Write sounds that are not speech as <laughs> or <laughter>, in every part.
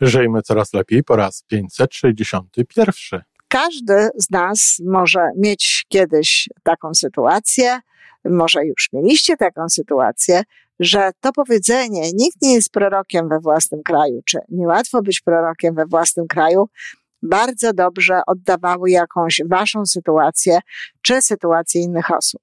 Żyjmy coraz lepiej po raz 561. Każdy z nas może mieć kiedyś taką sytuację, może już mieliście taką sytuację, że to powiedzenie, nikt nie jest prorokiem we własnym kraju, czy niełatwo być prorokiem we własnym kraju, bardzo dobrze oddawało jakąś waszą sytuację, czy sytuację innych osób.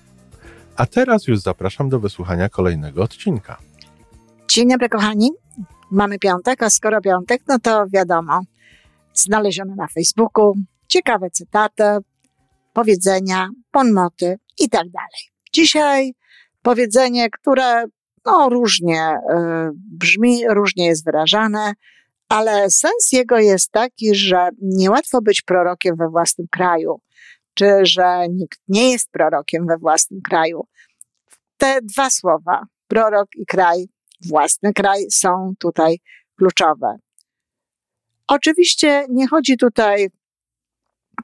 A teraz już zapraszam do wysłuchania kolejnego odcinka. Dzień dobry, kochani. Mamy piątek, a skoro piątek, no to wiadomo, znalezione na Facebooku, ciekawe cytaty, powiedzenia, ponmoty i tak dalej. Dzisiaj powiedzenie, które no, różnie y, brzmi, różnie jest wyrażane, ale sens jego jest taki, że niełatwo być prorokiem we własnym kraju, czy że nikt nie jest prorokiem we własnym kraju. Te dwa słowa, prorok i kraj, własny kraj, są tutaj kluczowe. Oczywiście nie chodzi tutaj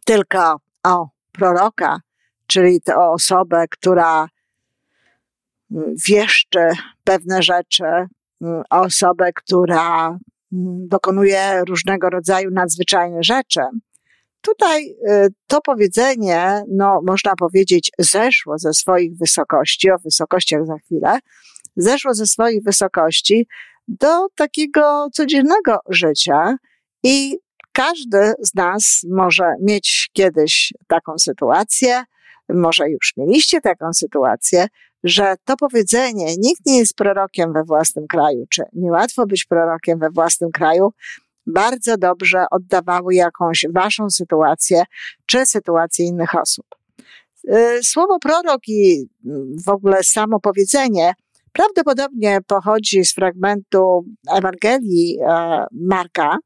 tylko o proroka, czyli o osobę, która wieszczy pewne rzeczy, osobę, która dokonuje różnego rodzaju nadzwyczajnych rzeczy. Tutaj y, to powiedzenie, no, można powiedzieć, zeszło ze swoich wysokości, o wysokościach za chwilę, zeszło ze swoich wysokości do takiego codziennego życia i każdy z nas może mieć kiedyś taką sytuację, może już mieliście taką sytuację, że to powiedzenie, nikt nie jest prorokiem we własnym kraju, czy niełatwo być prorokiem we własnym kraju, bardzo dobrze oddawały jakąś waszą sytuację, czy sytuację innych osób. Y, słowo prorok i w ogóle samo powiedzenie prawdopodobnie pochodzi z fragmentu Ewangelii e, Marka,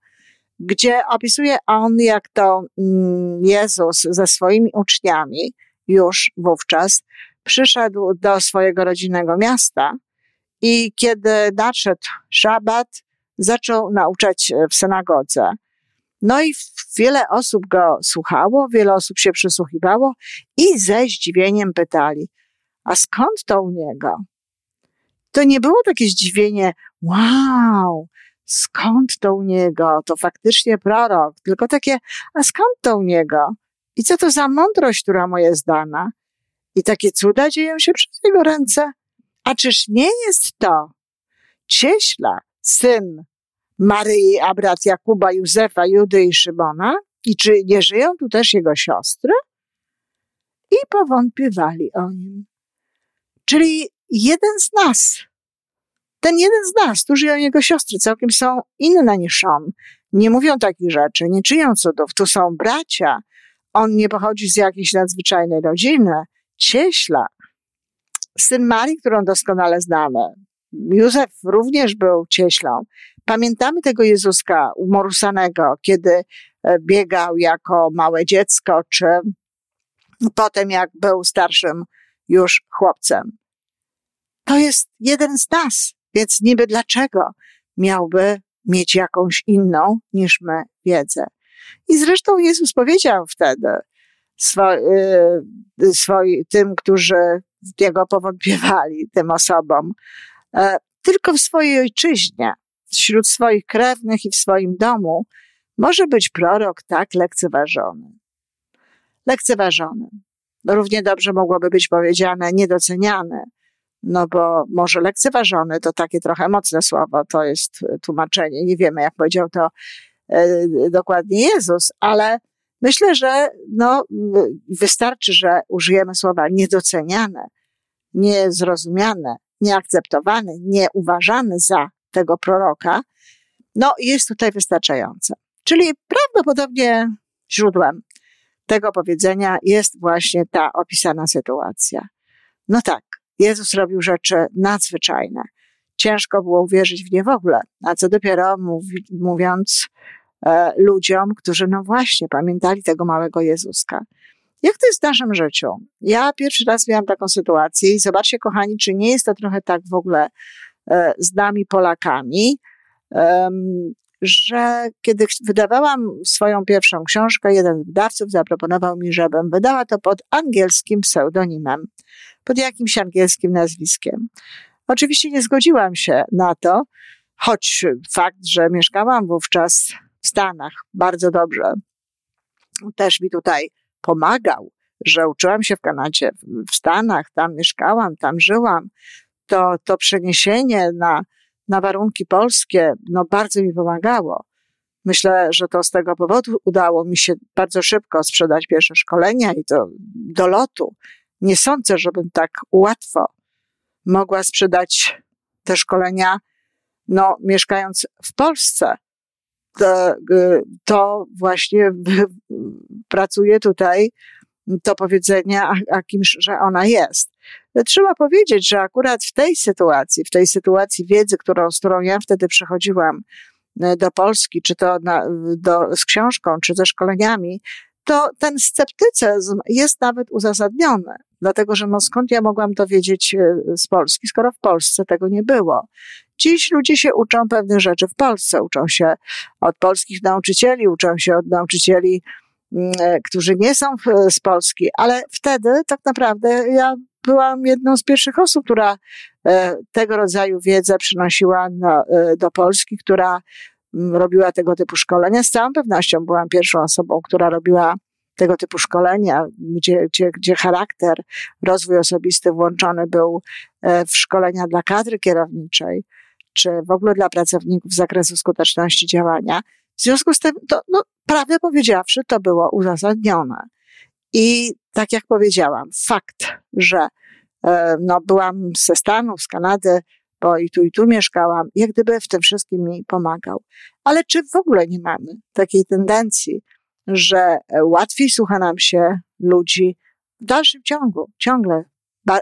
gdzie opisuje on, jak to mm, Jezus ze swoimi uczniami już wówczas przyszedł do swojego rodzinnego miasta i kiedy nadszedł szabat, zaczął nauczać w synagodze. No i wiele osób go słuchało, wiele osób się przysłuchiwało i ze zdziwieniem pytali, a skąd to u niego? To nie było takie zdziwienie, wow, skąd to u niego? To faktycznie prorok, tylko takie, a skąd to u niego? I co to za mądrość, która mu jest dana? I takie cuda dzieją się przez jego ręce? A czyż nie jest to cieśla, syn Maryi, a brat Jakuba, Józefa, Judy i Szymona? I czy nie żyją tu też jego siostry? I powątpiewali o nim. Czyli jeden z nas, ten jeden z nas, tu żyją jego siostry, całkiem są inne niż on. Nie mówią takich rzeczy, nie czynią cudów. Tu są bracia. On nie pochodzi z jakiejś nadzwyczajnej rodziny. Cieśla, syn Marii, którą doskonale znamy. Józef również był cieślą. Pamiętamy tego Jezuska umorusanego, kiedy e, biegał jako małe dziecko, czy potem jak był starszym już chłopcem. To jest jeden z nas, więc niby dlaczego miałby mieć jakąś inną niż my wiedzę. I zresztą Jezus powiedział wtedy swo, y, swoi, tym, którzy Jego powątpiewali, tym osobom, e, tylko w swojej ojczyźnie wśród swoich krewnych i w swoim domu może być prorok tak lekceważony. Lekceważony. Równie dobrze mogłoby być powiedziane niedoceniany, no bo może lekceważony to takie trochę mocne słowo, to jest tłumaczenie. Nie wiemy, jak powiedział to e, dokładnie Jezus, ale myślę, że no, wystarczy, że użyjemy słowa niedoceniane, niezrozumiane, nieakceptowane, nieuważane za tego proroka, no jest tutaj wystarczające. Czyli prawdopodobnie źródłem tego powiedzenia jest właśnie ta opisana sytuacja. No tak, Jezus robił rzeczy nadzwyczajne. Ciężko było uwierzyć w nie w ogóle, a co dopiero mówi, mówiąc e, ludziom, którzy no właśnie pamiętali tego małego Jezuska. Jak to jest w naszym życiu? Ja pierwszy raz miałam taką sytuację i zobaczcie, kochani, czy nie jest to trochę tak w ogóle e, z nami Polakami, że kiedy wydawałam swoją pierwszą książkę, jeden z wydawców zaproponował mi, żebym wydała to pod angielskim pseudonimem, pod jakimś angielskim nazwiskiem. Oczywiście nie zgodziłam się na to, choć fakt, że mieszkałam wówczas w Stanach bardzo dobrze, też mi tutaj pomagał, że uczyłam się w Kanadzie, w Stanach, tam mieszkałam, tam żyłam, to, to przeniesienie na, na warunki polskie, no bardzo mi pomagało. Myślę, że to z tego powodu udało mi się bardzo szybko sprzedać pierwsze szkolenia i to do lotu. Nie sądzę, żebym tak łatwo mogła sprzedać te szkolenia, no, mieszkając w Polsce. To, y, to właśnie pracuje tutaj to powiedzenie, a, kimś, że ona jest. Trzeba powiedzieć, że akurat w tej sytuacji, w tej sytuacji wiedzy, którą, z którą ja wtedy przychodziłam e, do Polski, czy to na, do, z książką, czy ze szkoleniami, to ten sceptycyzm jest nawet uzasadniony. Dlatego, że no skąd ja mogłam to wiedzieć e, z Polski, skoro w Polsce tego nie było. Dziś ludzie się uczą pewnych rzeczy w Polsce, uczą się od polskich nauczycieli, uczą się od nauczycieli, mm, e, którzy nie są z Polski, ale wtedy tak naprawdę ja byłam jedną z pierwszych osób, która e, tego rodzaju wiedzę przynosiła do Polski, która mm, robiła tego typu szkolenia. Z całą pewnością byłam pierwszą osobą, która robiła tego typu szkolenia, gdzie, gdzie, gdzie charakter, rozwój osobisty włączony był e, w szkolenia dla kadry kierowniczej, czy w ogóle dla pracowników z zakresu skuteczności działania. W związku z tym, to, no, prawdę powiedziawszy, to było uzasadnione. I tak jak powiedziałam, fakt, że e, no, byłam ze Stanów, z Kanady, bo i tu, i tu mieszkałam, jak gdyby w tym wszystkim mi pomagał. Ale czy w ogóle nie mamy takiej tendencji, że łatwiej słucha nam się ludzi w dalszym ciągu, ciągle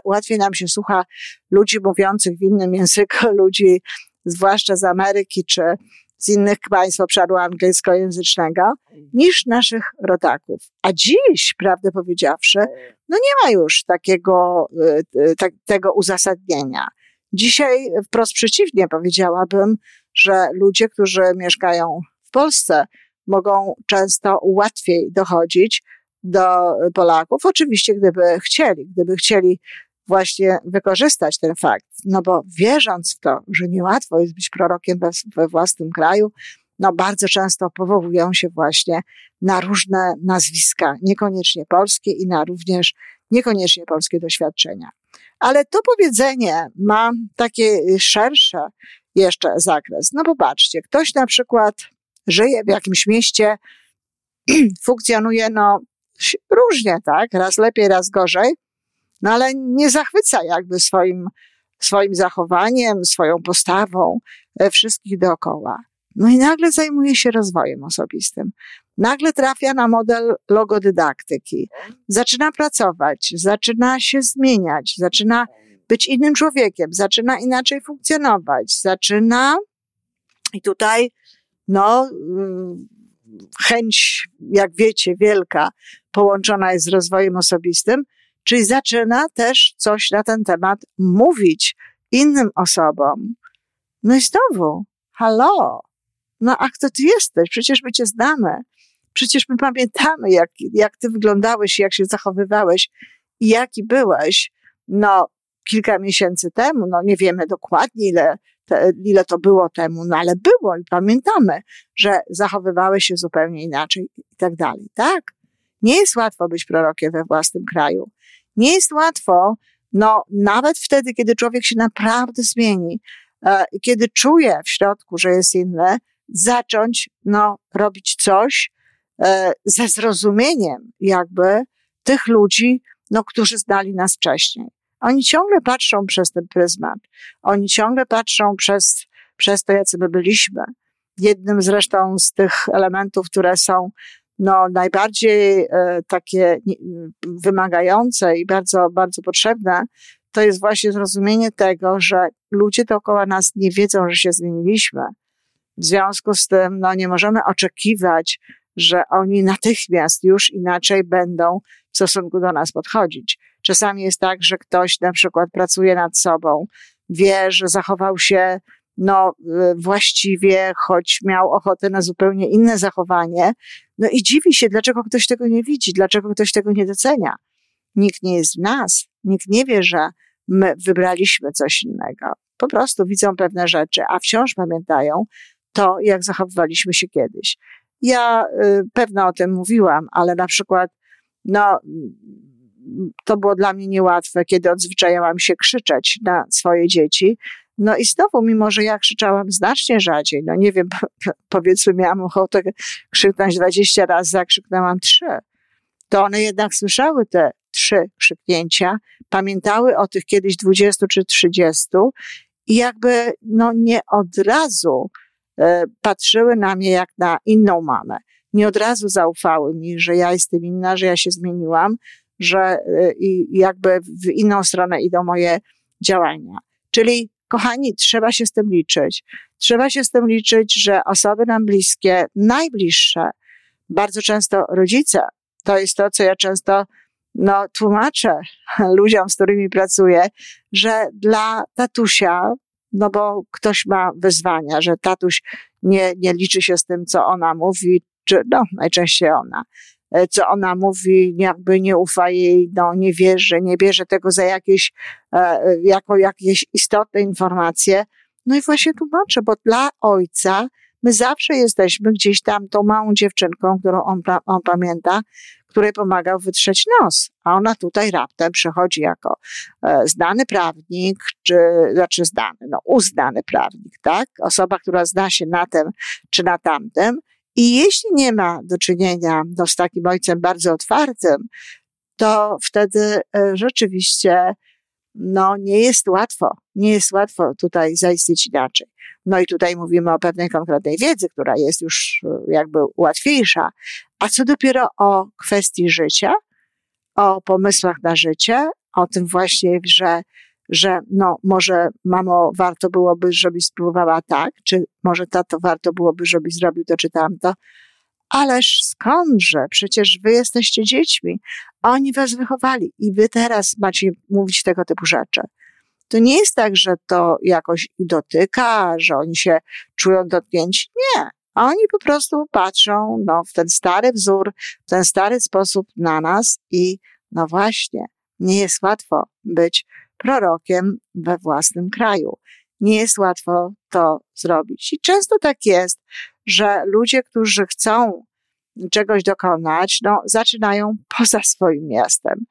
łatwiej nam się słucha ludzi mówiących w innym języku, <laughs> ludzi zwłaszcza z Ameryki czy z innych państw obszaru angielskojęzycznego, niż naszych rodaków. A dziś, prawdę powiedziawszy, no nie ma już takiego, y, tak, tego uzasadnienia. Dzisiaj wprost przeciwnie powiedziałabym, że ludzie, którzy mieszkają w Polsce, mogą często łatwiej dochodzić do Polaków. Oczywiście, gdyby chcieli, gdyby chcieli właśnie wykorzystać ten fakt, no bo wierząc w to, że niełatwo jest być prorokiem we, we własnym kraju, no bardzo często powołują się właśnie na różne nazwiska, niekoniecznie polskie i na również niekoniecznie polskie doświadczenia. Ale to powiedzenie ma takie szersze jeszcze zakres. No popatrzcie, ktoś na przykład żyje w jakimś mieście, <clears throat> funkcjonuje no różnie, tak? Raz lepiej, raz gorzej, no ale nie zachwyca jakby swoim, swoim zachowaniem, swoją postawą e, wszystkich dookoła. No i nagle zajmuje się rozwojem osobistym. Nagle trafia na model logodydaktyki. Zaczyna pracować, zaczyna się zmieniać, zaczyna być innym człowiekiem, zaczyna inaczej funkcjonować, zaczyna i tutaj no, mm, chęć, jak wiecie, wielka, połączona jest z rozwojem osobistym, czyli zaczyna też coś na ten temat mówić innym osobom. No i znowu, halo, no a kto ty jesteś? Przecież my cię znamy. Przecież my pamiętamy, jak, jak ty wyglądałeś, jak się zachowywałeś i jaki byłeś, no, kilka miesięcy temu, no nie wiemy dokładnie, ile te, ile to było temu, no ale było i pamiętamy, że zachowywały się zupełnie inaczej i tak dalej, tak? Nie jest łatwo być prorokiem we własnym kraju. Nie jest łatwo, no nawet wtedy, kiedy człowiek się naprawdę zmieni, e, kiedy czuje w środku, że jest inny, zacząć, no, robić coś e, ze zrozumieniem jakby tych ludzi, no, którzy znali nas wcześniej. Oni ciągle patrzą przez ten pryzmat. Oni ciągle patrzą przez, przez to, jacy my byliśmy. Jednym zresztą z tych elementów, które są no, najbardziej e, takie wymagające i bardzo, bardzo potrzebne, to jest właśnie zrozumienie tego, że ludzie dookoła nas nie wiedzą, że się zmieniliśmy. W związku z tym, no, nie możemy oczekiwać, że oni natychmiast już inaczej będą w stosunku do nas podchodzić. Czasami jest tak, że ktoś na przykład pracuje nad sobą, wie, że zachował się no, y, właściwie, choć miał ochotę na zupełnie inne zachowanie, no i dziwi się, dlaczego ktoś tego nie widzi, dlaczego ktoś tego nie docenia. Nikt nie jest w nas, nikt nie wie, że my wybraliśmy coś innego. Po prostu widzą pewne rzeczy, a wciąż pamiętają to, jak zachowywaliśmy się kiedyś. Ja y, pewno o tym mówiłam, ale na przykład, no, to było dla mnie niełatwe, kiedy odzwyczajałam się krzyczeć na swoje dzieci. No i znowu, mimo że ja krzyczałam znacznie rzadziej, no nie wiem, powiedzmy, miałam ochotę krzyknąć 20 razy, zakrzyknęłam trzy, to one jednak słyszały te trzy krzyknięcia, pamiętały o tych kiedyś 20 czy 30 i jakby no nie od razu e, patrzyły na mnie jak na inną mamę. Nie od razu zaufały mi, że ja jestem inna, że ja się zmieniłam, że e, i jakby w inną stronę idą moje działania. Czyli, kochani, trzeba się z tym liczyć. Trzeba się z tym liczyć, że osoby nam bliskie, najbliższe, bardzo często rodzice, to jest to, co ja często no, tłumaczę <laughs> ludziom, z którymi pracuję, że dla tatusia, no bo ktoś ma wyzwania, że tatuś nie, nie liczy się z tym, co ona mówi, czy no, najczęściej ona, co ona mówi, jakby nie ufa jej, no, nie wierzy, nie bierze tego za jakieś, e, jako jakieś istotne informacje. No i właśnie tłumaczę, bo dla ojca my zawsze jesteśmy gdzieś tam tą małą dziewczynką, którą on, on pamięta, której pomagał wytrzeć nos, a ona tutaj raptem przechodzi jako e, znany prawnik, czy, znaczy znany, no uznany prawnik, tak? Osoba, która zna się na tym czy na tamtym. I jeśli nie ma do czynienia no, z takim ojcem bardzo otwartym, to wtedy e, rzeczywiście no, nie jest łatwo, nie jest łatwo tutaj zaistnieć inaczej. No i tutaj mówimy o pewnej konkretnej wiedzy, która jest już e, jakby łatwiejsza. A co dopiero o kwestii życia, o pomysłach na życie, o tym właśnie, że, że no może mamo warto byłoby, żebyś spróbowała tak, czy może tato warto byłoby, żebyś zrobił to czy tamto. Ależ skądże? Przecież wy jesteście dziećmi. Oni was wychowali i wy teraz macie mówić tego typu rzeczy. To nie jest tak, że to jakoś dotyka, że oni się czują dotknięci. Nie. Oni po prostu patrzą no, w ten stary wzór, w ten stary sposób na nas i no właśnie, nie jest łatwo być prorokiem we własnym kraju. Nie jest łatwo to zrobić. I często tak jest, że ludzie, którzy chcą czegoś dokonać, no, zaczynają <laughs> poza swoim miastem.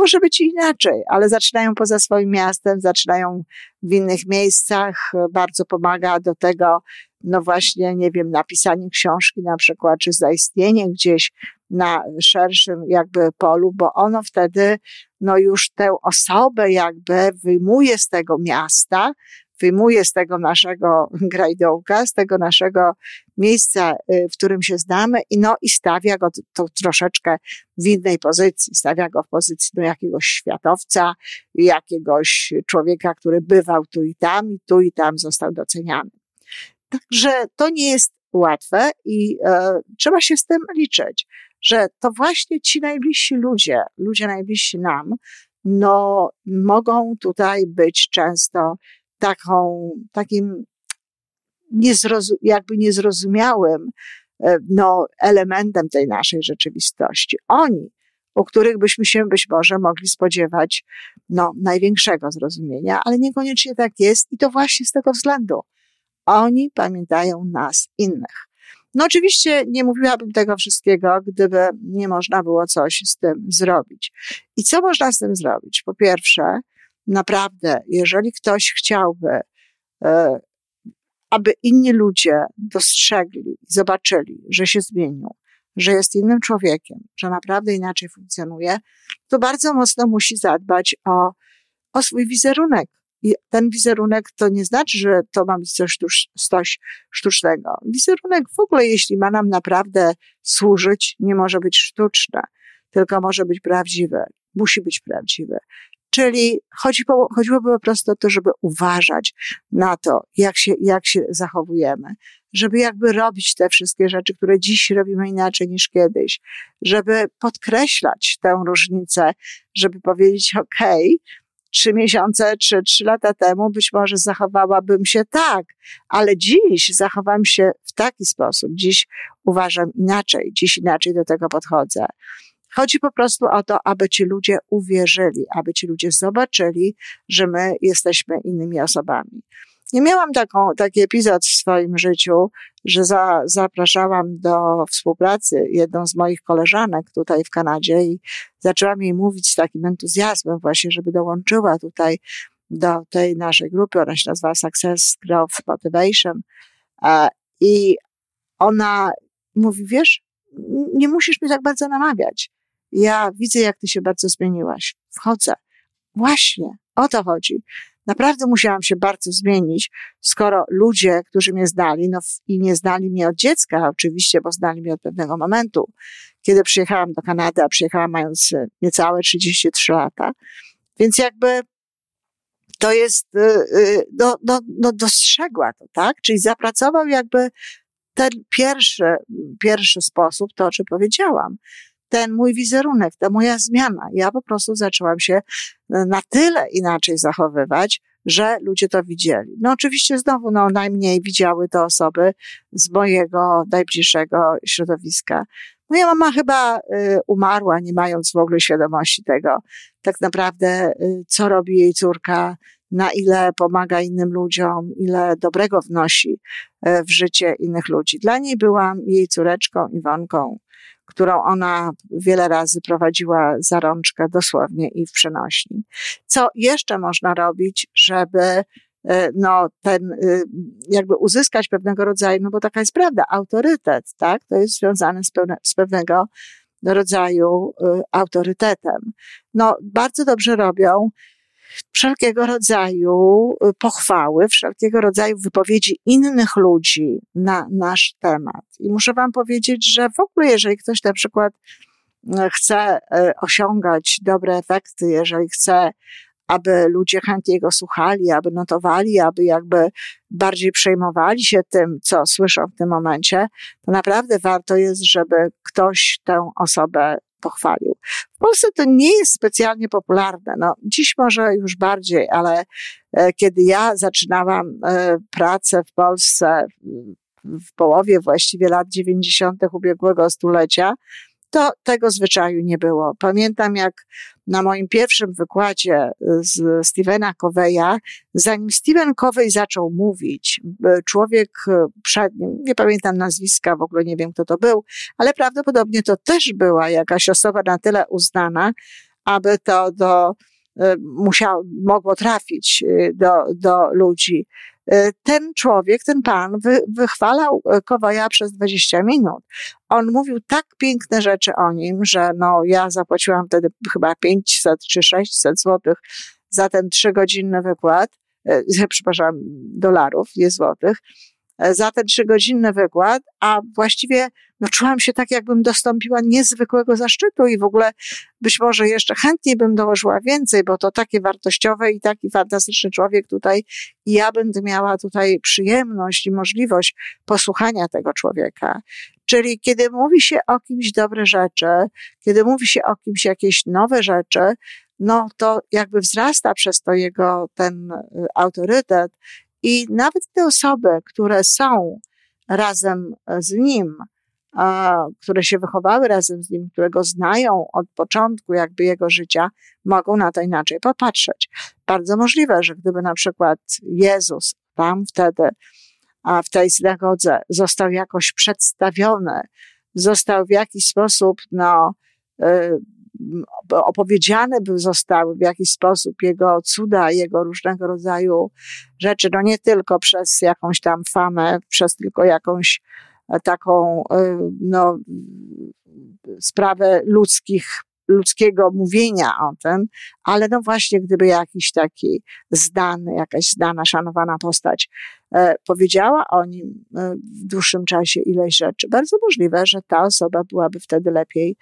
Może być inaczej, ale zaczynają poza swoim miastem, zaczynają w innych miejscach. Bardzo pomaga do tego, no właśnie, nie wiem, napisanie książki na przykład, czy zaistnienie gdzieś na szerszym jakby polu, bo ono wtedy, no już tę osobę jakby wyjmuje z tego miasta, wyjmuje z tego naszego grajdołka, z tego naszego miejsca, y, w którym się znamy i no i stawia go to troszeczkę w innej pozycji. Stawia go w pozycji do jakiegoś światowca, jakiegoś człowieka, który bywał tu i tam i tu i tam został doceniany. Także to nie jest łatwe i e, trzeba się z tym liczyć, że to właśnie ci najbliżsi ludzie, ludzie najbliżsi nam, no, mogą tutaj być często taką, takim jakby niezrozumiałym e, no, elementem tej naszej rzeczywistości. Oni, u których byśmy się być może mogli spodziewać no, największego zrozumienia, ale niekoniecznie tak jest i to właśnie z tego względu. Oni pamiętają nas innych. No oczywiście nie mówiłabym tego wszystkiego, gdyby nie można było coś z tym zrobić. I co można z tym zrobić? Po pierwsze, naprawdę, jeżeli ktoś chciałby, e, aby inni ludzie dostrzegli, zobaczyli, że się zmienił, że jest innym człowiekiem, że naprawdę inaczej funkcjonuje, to bardzo mocno musi zadbać o, o swój wizerunek. I ten wizerunek to nie znaczy, że to ma być coś, coś sztucznego. Wizerunek w ogóle, jeśli ma nam naprawdę służyć, nie może być sztuczny, tylko może być prawdziwy. Musi być prawdziwy. Czyli chodzi po, chodziłoby po prostu o to, żeby uważać na to, jak się, jak się zachowujemy, żeby jakby robić te wszystkie rzeczy, które dziś robimy inaczej niż kiedyś, żeby podkreślać tę różnicę, żeby powiedzieć, okej, trzy miesiące czy trzy lata temu być może zachowałabym się tak, ale dziś zachowam się w taki sposób. Dziś uważam inaczej, dziś inaczej do tego podchodzę. Chodzi po prostu o to, aby ci ludzie uwierzyli, aby ci ludzie zobaczyli, że my jesteśmy innymi osobami. Nie miałam taką, taki epizod w swoim życiu, że za, zapraszałam do współpracy jedną z moich koleżanek tutaj w Kanadzie i zaczęłam jej mówić z takim entuzjazmem właśnie, żeby dołączyła tutaj do tej naszej grupy. Ona się nazywa Success Growth Motivation. I ona mówi, wiesz, nie musisz mnie tak bardzo namawiać. Ja widzę, jak ty się bardzo zmieniłaś. Wchodzę. Właśnie, o to chodzi. Naprawdę musiałam się bardzo zmienić, skoro ludzie, którzy mnie znali, no i nie znali mnie od dziecka, oczywiście, bo znali mnie od pewnego momentu, kiedy przyjechałam do Kanady, a przyjechałam mając e, niecałe 33 lata. Więc jakby to jest, e, e, no, no, no dostrzegła to, tak? Czyli zapracował jakby ten pierwszy, pierwszy sposób, to o czym powiedziałam ten mój wizerunek, ta moja zmiana. Ja po prostu zaczęłam się e, na tyle inaczej zachowywać, że ludzie to widzieli. No oczywiście znowu, no najmniej widziały to osoby z mojego najbliższego środowiska. Moja mama chyba y, umarła, nie mając w ogóle świadomości tego, tak naprawdę, y, co robi jej córka, na ile pomaga innym ludziom, ile dobrego wnosi w życie innych ludzi. Dla niej byłam jej córeczką, Iwonką, którą ona wiele razy prowadziła za rączkę dosłownie i w przenośni. Co jeszcze można robić, żeby e, no, ten, y, jakby uzyskać pewnego rodzaju, no bo taka jest prawda, autorytet, tak? To jest związane z, z pewnego rodzaju y, autorytetem. No, bardzo dobrze robią wszelkiego rodzaju y, pochwały, wszelkiego rodzaju wypowiedzi innych ludzi na nasz temat. I muszę Wam powiedzieć, że w ogóle, jeżeli ktoś na przykład y, chce y, osiągać dobre efekty, jeżeli chce, aby ludzie chętnie go słuchali, aby notowali, aby jakby bardziej przejmowali się tym, co słyszą w tym momencie, to naprawdę warto jest, żeby ktoś tę osobę pochwalił. W Polsce to nie jest specjalnie popularne. No, dziś może już bardziej, ale e, kiedy ja zaczynałam e, pracę w Polsce w połowie właściwie lat 90. ubiegłego stulecia, to tego zwyczaju nie było. Pamiętam, jak na moim pierwszym wykładzie z Stevena Coveya, zanim Steven Covey zaczął mówić, człowiek przed nim, nie pamiętam nazwiska, w ogóle nie wiem, kto to był, ale prawdopodobnie to też była jakaś osoba na tyle uznana, aby to do, musiało, mogło trafić do, do ludzi. E, ten człowiek, ten pan wy, wychwalał e, Kowaja przez 20 minut. On mówił tak piękne rzeczy o nim, że no ja zapłaciłam wtedy chyba 500 czy 600 złotych za ten trzygodzinny wykład, e, <laughs> przepraszam, dolarów, nie złotych, za ten trzygodzinny wykład, a właściwie no, czułam się tak, jakbym dostąpiła niezwykłego zaszczytu i w ogóle być może jeszcze chętniej bym dołożyła więcej, bo to takie wartościowe i taki fantastyczny człowiek tutaj i ja będę miała tutaj przyjemność i możliwość posłuchania tego człowieka. Czyli kiedy mówi się o kimś dobre rzeczy, kiedy mówi się o kimś jakieś nowe rzeczy, no to jakby wzrasta przez to jego ten y, autorytet i nawet te osoby, które są razem z nim, które się wychowały razem z nim, które go znają od początku jakby jego życia, mogą na to inaczej popatrzeć. Bardzo możliwe, że gdyby na przykład Jezus tam wtedy, a w tej synagodze został jakoś przedstawiony, został w jakiś sposób, no, y, opowiedziane by zostały w jakiś sposób jego cuda, jego różnego rodzaju rzeczy, no nie tylko przez jakąś tam famę, przez tylko jakąś taką, e, no, sprawę ludzkich ludzkiego mówienia o tym, ale no właśnie gdyby jakiś taki zdany, jakaś znana, szanowana postać e, powiedziała o nim e, w dłuższym czasie ileś rzeczy, bardzo możliwe, że ta osoba byłaby wtedy lepiej,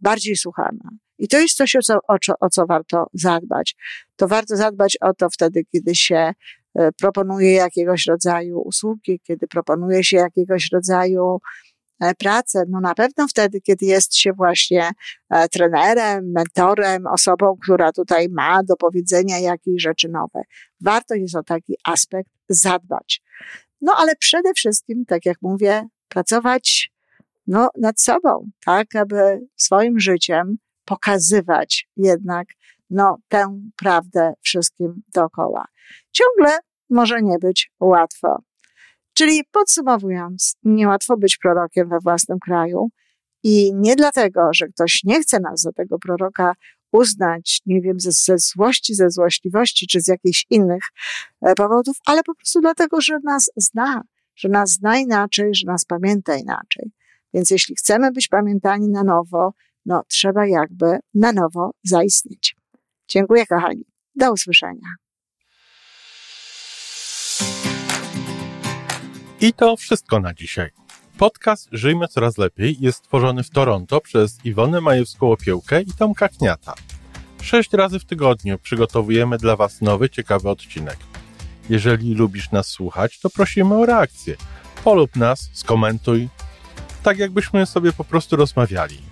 bardziej słuchana. I to jest coś, o co, o, co warto zadbać. To warto zadbać o to wtedy, kiedy się proponuje jakiegoś rodzaju usługi, kiedy proponuje się jakiegoś rodzaju e, pracę, no na pewno wtedy, kiedy jest się właśnie e, trenerem, mentorem, osobą, która tutaj ma do powiedzenia jakieś rzeczy nowe. Warto jest o taki aspekt zadbać. No ale przede wszystkim, tak jak mówię, pracować no, nad sobą, tak, aby swoim życiem pokazywać jednak no, tę prawdę wszystkim dookoła. Ciągle może nie być łatwo. Czyli podsumowując, niełatwo być prorokiem we własnym kraju i nie dlatego, że ktoś nie chce nas za tego proroka uznać, nie wiem, ze, ze złości, ze złośliwości czy z jakichś innych e, powodów, ale po prostu dlatego, że nas zna, że nas zna inaczej, że nas pamięta inaczej. Więc jeśli chcemy być pamiętani na nowo, no trzeba jakby na nowo zaistnieć. Dziękuję, kochani. Do usłyszenia. I to wszystko na dzisiaj. Podcast Żyjmy Coraz Lepiej jest stworzony w Toronto przez Iwonę Majewską-Opiełkę i Tomka Kniata. Sześć razy w tygodniu przygotowujemy dla Was nowy, ciekawy odcinek. Jeżeli lubisz nas słuchać, to prosimy o reakcję. Polub nas, skomentuj, tak jakbyśmy sobie po prostu rozmawiali.